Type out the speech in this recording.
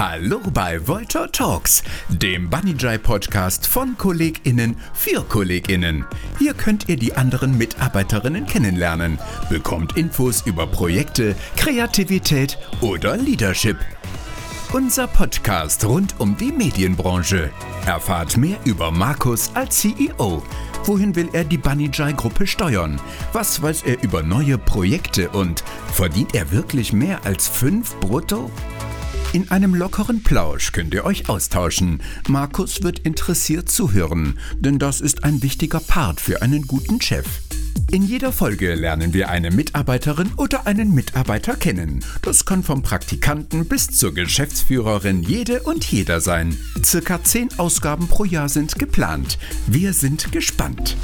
Hallo bei Voltor Talks, dem Bunny Jai Podcast von KollegInnen für KollegInnen. Hier könnt ihr die anderen Mitarbeiterinnen kennenlernen, bekommt Infos über Projekte, Kreativität oder Leadership. Unser Podcast rund um die Medienbranche. Erfahrt mehr über Markus als CEO. Wohin will er die Bunny Jai Gruppe steuern? Was weiß er über neue Projekte und verdient er wirklich mehr als 5 brutto? In einem lockeren Plausch könnt ihr euch austauschen. Markus wird interessiert zuhören, denn das ist ein wichtiger Part für einen guten Chef. In jeder Folge lernen wir eine Mitarbeiterin oder einen Mitarbeiter kennen. Das kann vom Praktikanten bis zur Geschäftsführerin jede und jeder sein. Circa 10 Ausgaben pro Jahr sind geplant. Wir sind gespannt.